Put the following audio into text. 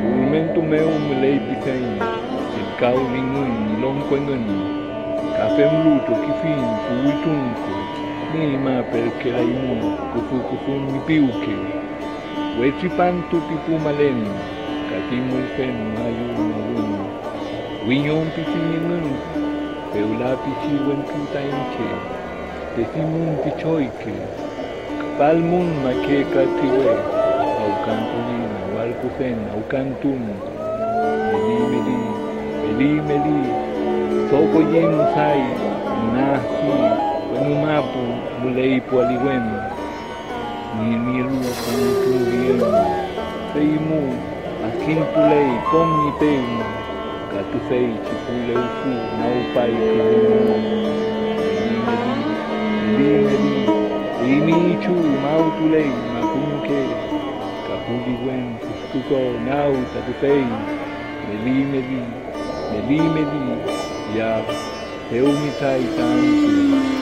Turmentul meu îmi cau pitei, Ficau lingâni, lom coengâni, Cafem luto, chifin, cu uitunco, Nima perché la imuno, cufu cufu mi piuche, Ueci pantu tipu malen, Catimul fen maiu malun, Uion pifinimân, Peula pisiu în entuta înche, Te simun picioiche, Palmun maqueca tiwe, aucantunin, aualcujen, aucantun, melimeli, melimeli, tocoyen sai, nahi, buenumapu, muleipo aligüen, nimilu, contunbien, peimu, aquintulei, pomniteimu, catufei, chipuleufu, naupai, climu, cium autulem acunque, capudiguem custuco nauta dupei, melimedi, melimedi, ia, teumitai tantum,